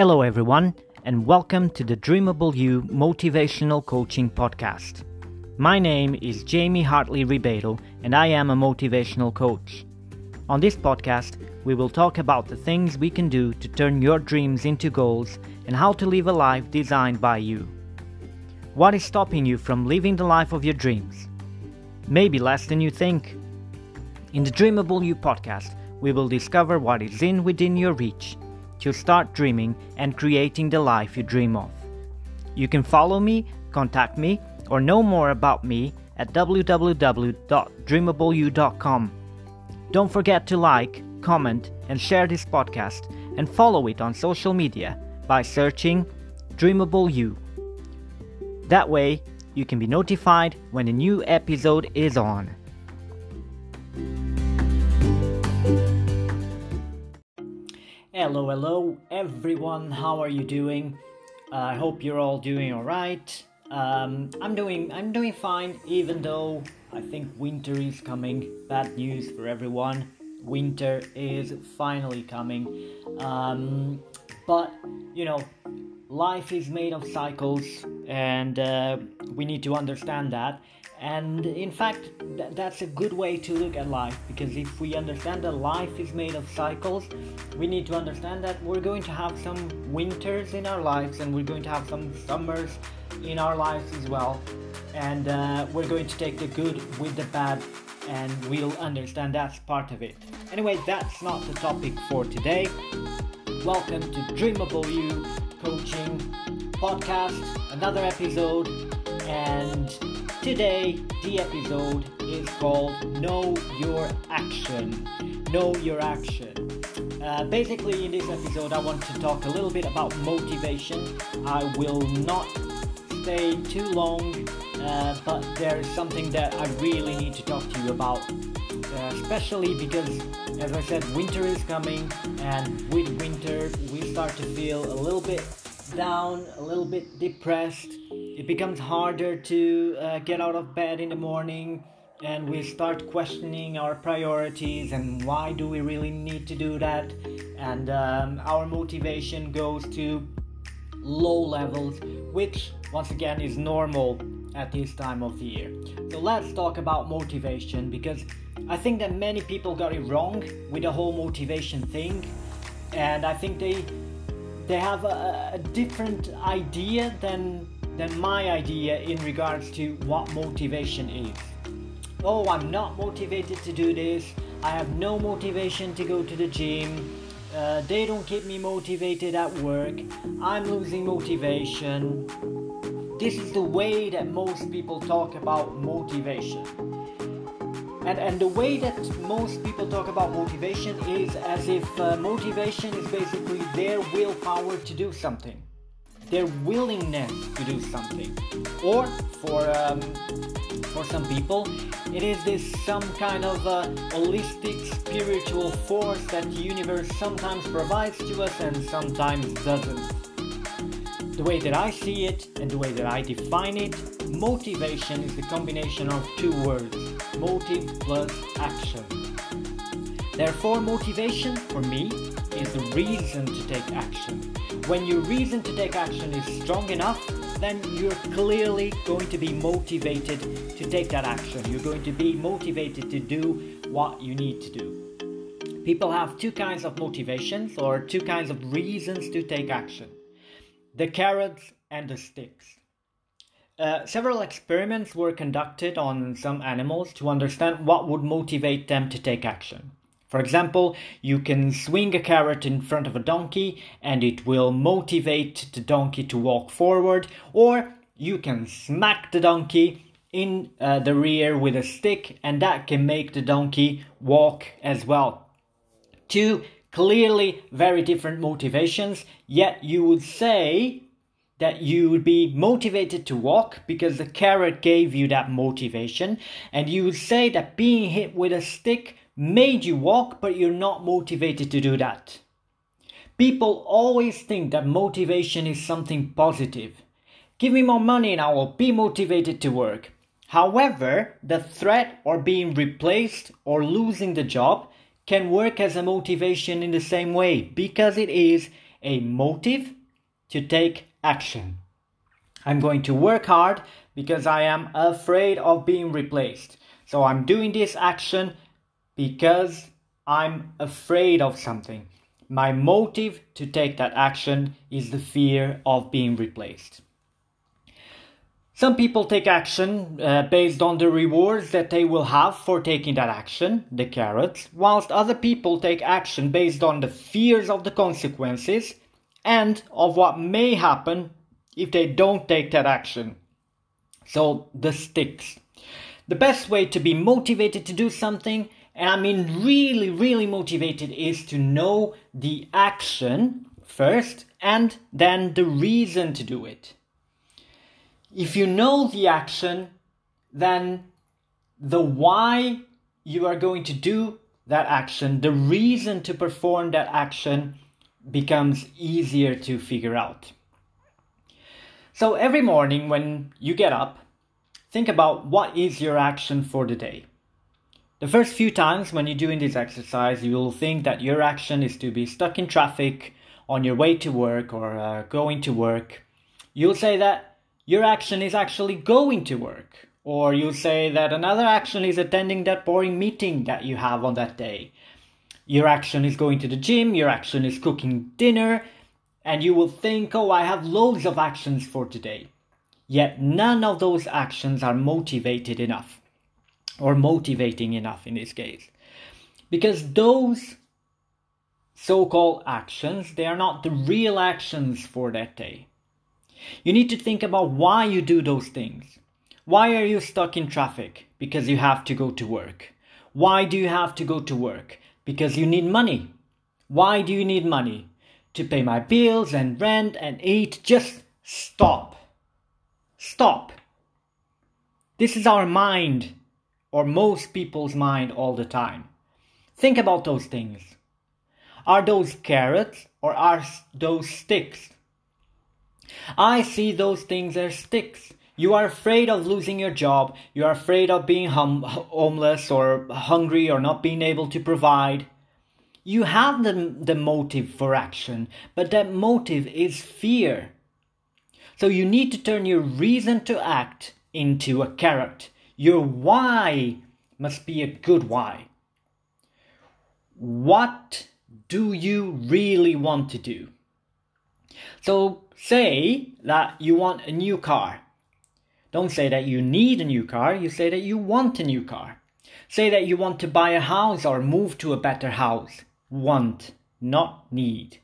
Hello, everyone, and welcome to the Dreamable You Motivational Coaching Podcast. My name is Jamie Hartley Ribeiro, and I am a motivational coach. On this podcast, we will talk about the things we can do to turn your dreams into goals and how to live a life designed by you. What is stopping you from living the life of your dreams? Maybe less than you think. In the Dreamable You podcast, we will discover what is in within your reach to start dreaming and creating the life you dream of. You can follow me, contact me, or know more about me at www.dreamableyou.com. Don't forget to like, comment, and share this podcast and follow it on social media by searching Dreamable You. That way, you can be notified when a new episode is on. Hello, hello, everyone. How are you doing? Uh, I hope you're all doing all right. Um, I'm doing, I'm doing fine, even though I think winter is coming. Bad news for everyone. Winter is finally coming. Um, but you know, life is made of cycles, and uh, we need to understand that. And in fact, th- that's a good way to look at life because if we understand that life is made of cycles, we need to understand that we're going to have some winters in our lives and we're going to have some summers in our lives as well. And uh, we're going to take the good with the bad and we'll understand that's part of it. Anyway, that's not the topic for today. Welcome to Dreamable You Coaching Podcast, another episode. And today, the episode is called Know Your Action. Know Your Action. Uh, basically, in this episode, I want to talk a little bit about motivation. I will not stay too long, uh, but there's something that I really need to talk to you about. Uh, especially because, as I said, winter is coming, and with winter, we start to feel a little bit down, a little bit depressed. It becomes harder to uh, get out of bed in the morning, and we start questioning our priorities and why do we really need to do that. And um, our motivation goes to low levels, which once again is normal at this time of the year. So let's talk about motivation because I think that many people got it wrong with the whole motivation thing, and I think they they have a, a different idea than than my idea in regards to what motivation is. Oh, I'm not motivated to do this. I have no motivation to go to the gym. Uh, they don't keep me motivated at work. I'm losing motivation. This is the way that most people talk about motivation. And, and the way that most people talk about motivation is as if uh, motivation is basically their willpower to do something, their willingness to do something. Or for, um, for some people, it is this some kind of holistic spiritual force that the universe sometimes provides to us and sometimes doesn't. The way that I see it and the way that I define it, motivation is the combination of two words motive plus action. Therefore, motivation for me is the reason to take action. When your reason to take action is strong enough, then you're clearly going to be motivated to take that action. You're going to be motivated to do what you need to do. People have two kinds of motivations or two kinds of reasons to take action the carrots and the sticks. Uh, several experiments were conducted on some animals to understand what would motivate them to take action. For example, you can swing a carrot in front of a donkey and it will motivate the donkey to walk forward, or you can smack the donkey in uh, the rear with a stick and that can make the donkey walk as well. Two clearly very different motivations, yet you would say that you would be motivated to walk because the carrot gave you that motivation, and you would say that being hit with a stick made you walk, but you're not motivated to do that. People always think that motivation is something positive. Give me more money and I will be motivated to work. However, the threat or being replaced or losing the job can work as a motivation in the same way because it is a motive to take action. I'm going to work hard because I am afraid of being replaced. So I'm doing this action because I'm afraid of something. My motive to take that action is the fear of being replaced. Some people take action uh, based on the rewards that they will have for taking that action, the carrots, whilst other people take action based on the fears of the consequences and of what may happen if they don't take that action. So, the sticks. The best way to be motivated to do something, and I mean really, really motivated, is to know the action first and then the reason to do it. If you know the action, then the why you are going to do that action, the reason to perform that action becomes easier to figure out. So every morning when you get up, think about what is your action for the day. The first few times when you're doing this exercise, you'll think that your action is to be stuck in traffic on your way to work or uh, going to work. You'll say that your action is actually going to work. Or you'll say that another action is attending that boring meeting that you have on that day. Your action is going to the gym, your action is cooking dinner, and you will think, oh, I have loads of actions for today. Yet none of those actions are motivated enough, or motivating enough in this case. Because those so called actions, they are not the real actions for that day. You need to think about why you do those things. Why are you stuck in traffic? Because you have to go to work. Why do you have to go to work? Because you need money. Why do you need money? to pay my bills and rent and eat. Just stop. Stop. This is our mind, or most people's mind, all the time. Think about those things. Are those carrots or are those sticks? I see those things as sticks. You are afraid of losing your job. You are afraid of being hum- homeless or hungry or not being able to provide. You have the, the motive for action, but that motive is fear. So you need to turn your reason to act into a carrot. Your why must be a good why. What do you really want to do? So say that you want a new car. Don't say that you need a new car, you say that you want a new car. Say that you want to buy a house or move to a better house want, not need.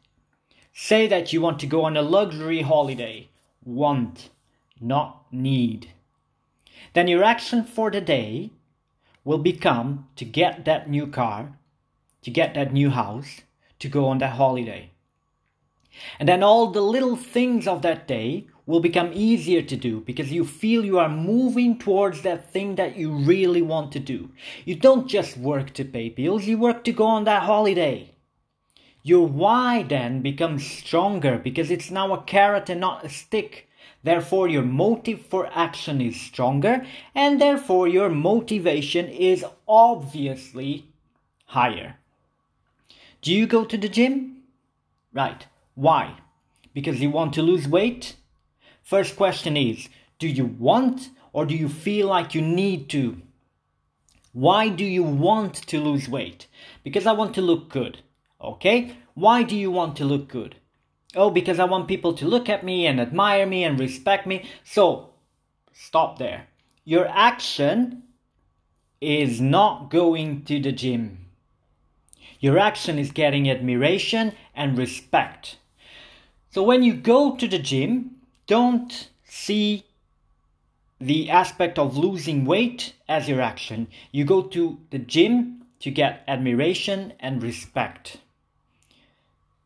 Say that you want to go on a luxury holiday. Want, not need. Then your action for the day will become to get that new car, to get that new house, to go on that holiday. And then all the little things of that day will become easier to do because you feel you are moving towards that thing that you really want to do. You don't just work to pay bills, you work to go on that holiday. Your why then becomes stronger because it's now a carrot and not a stick. Therefore, your motive for action is stronger, and therefore, your motivation is obviously higher. Do you go to the gym? Right. Why? Because you want to lose weight? First question is Do you want or do you feel like you need to? Why do you want to lose weight? Because I want to look good. Okay? Why do you want to look good? Oh, because I want people to look at me and admire me and respect me. So, stop there. Your action is not going to the gym. Your action is getting admiration and respect. So, when you go to the gym, don't see the aspect of losing weight as your action. You go to the gym to get admiration and respect.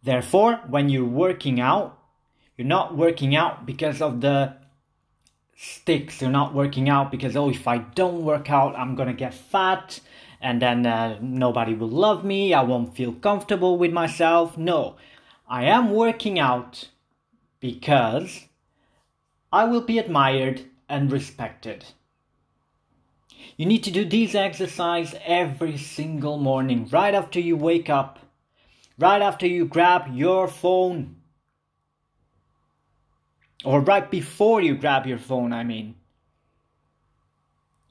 Therefore, when you're working out, you're not working out because of the sticks. You're not working out because, oh, if I don't work out, I'm gonna get fat and then uh, nobody will love me. I won't feel comfortable with myself. No, I am working out because I will be admired and respected. You need to do these exercises every single morning, right after you wake up, right after you grab your phone or right before you grab your phone, I mean,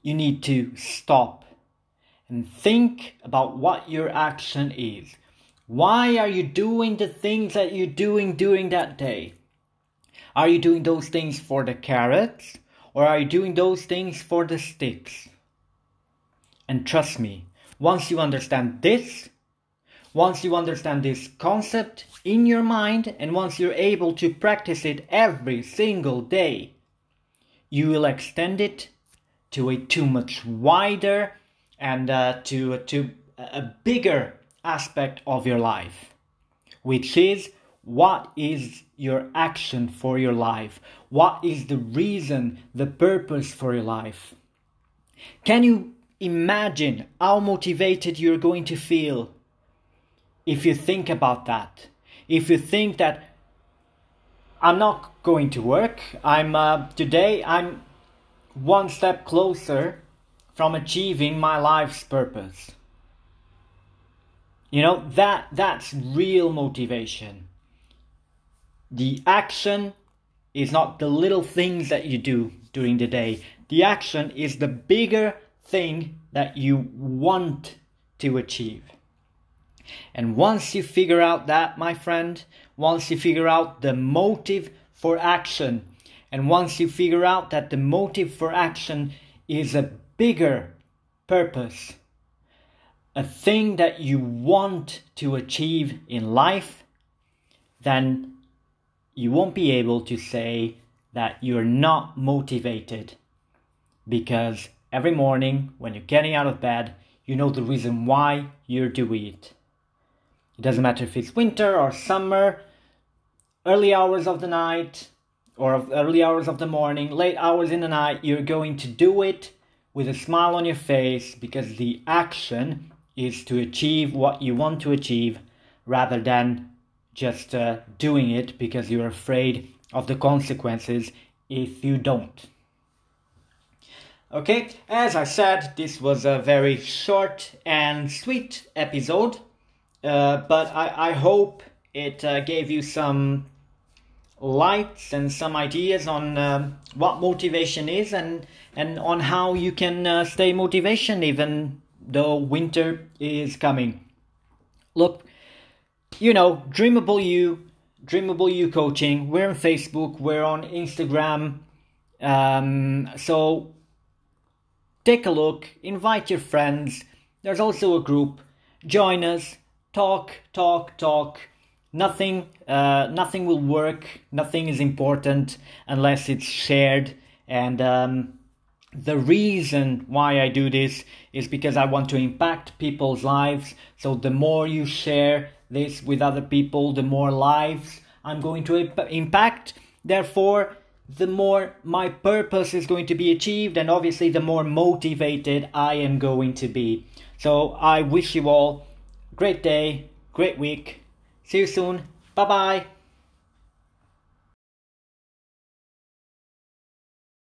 you need to stop and think about what your action is. Why are you doing the things that you're doing during that day? Are you doing those things for the carrots or are you doing those things for the sticks? And trust me, once you understand this, once you understand this concept in your mind, and once you're able to practice it every single day, you will extend it to a too much wider and uh, to to a bigger aspect of your life, which is what is your action for your life? What is the reason, the purpose for your life? Can you imagine how motivated you're going to feel if you think about that? If you think that I'm not going to work, I'm uh, today I'm one step closer from achieving my life's purpose. You know, that that's real motivation. The action is not the little things that you do during the day. The action is the bigger thing that you want to achieve. And once you figure out that, my friend, once you figure out the motive for action, and once you figure out that the motive for action is a bigger purpose, a thing that you want to achieve in life, then you won't be able to say that you're not motivated because every morning when you're getting out of bed, you know the reason why you're doing it. It doesn't matter if it's winter or summer, early hours of the night or early hours of the morning, late hours in the night, you're going to do it with a smile on your face because the action is to achieve what you want to achieve rather than just uh, doing it because you're afraid of the consequences if you don't. Okay, as I said, this was a very short and sweet episode, uh, but I, I hope it uh, gave you some lights and some ideas on um, what motivation is and and on how you can uh, stay motivation even though winter is coming. Look, you know, Dreamable You, Dreamable You Coaching. We're on Facebook, we're on Instagram. Um, so take a look, invite your friends. There's also a group. Join us, talk, talk, talk. Nothing uh, nothing will work. Nothing is important unless it's shared. And um, the reason why i do this is because i want to impact people's lives. So the more you share this with other people the more lives i'm going to imp- impact. Therefore the more my purpose is going to be achieved and obviously the more motivated i am going to be. So i wish you all great day great week See you soon. Bye bye.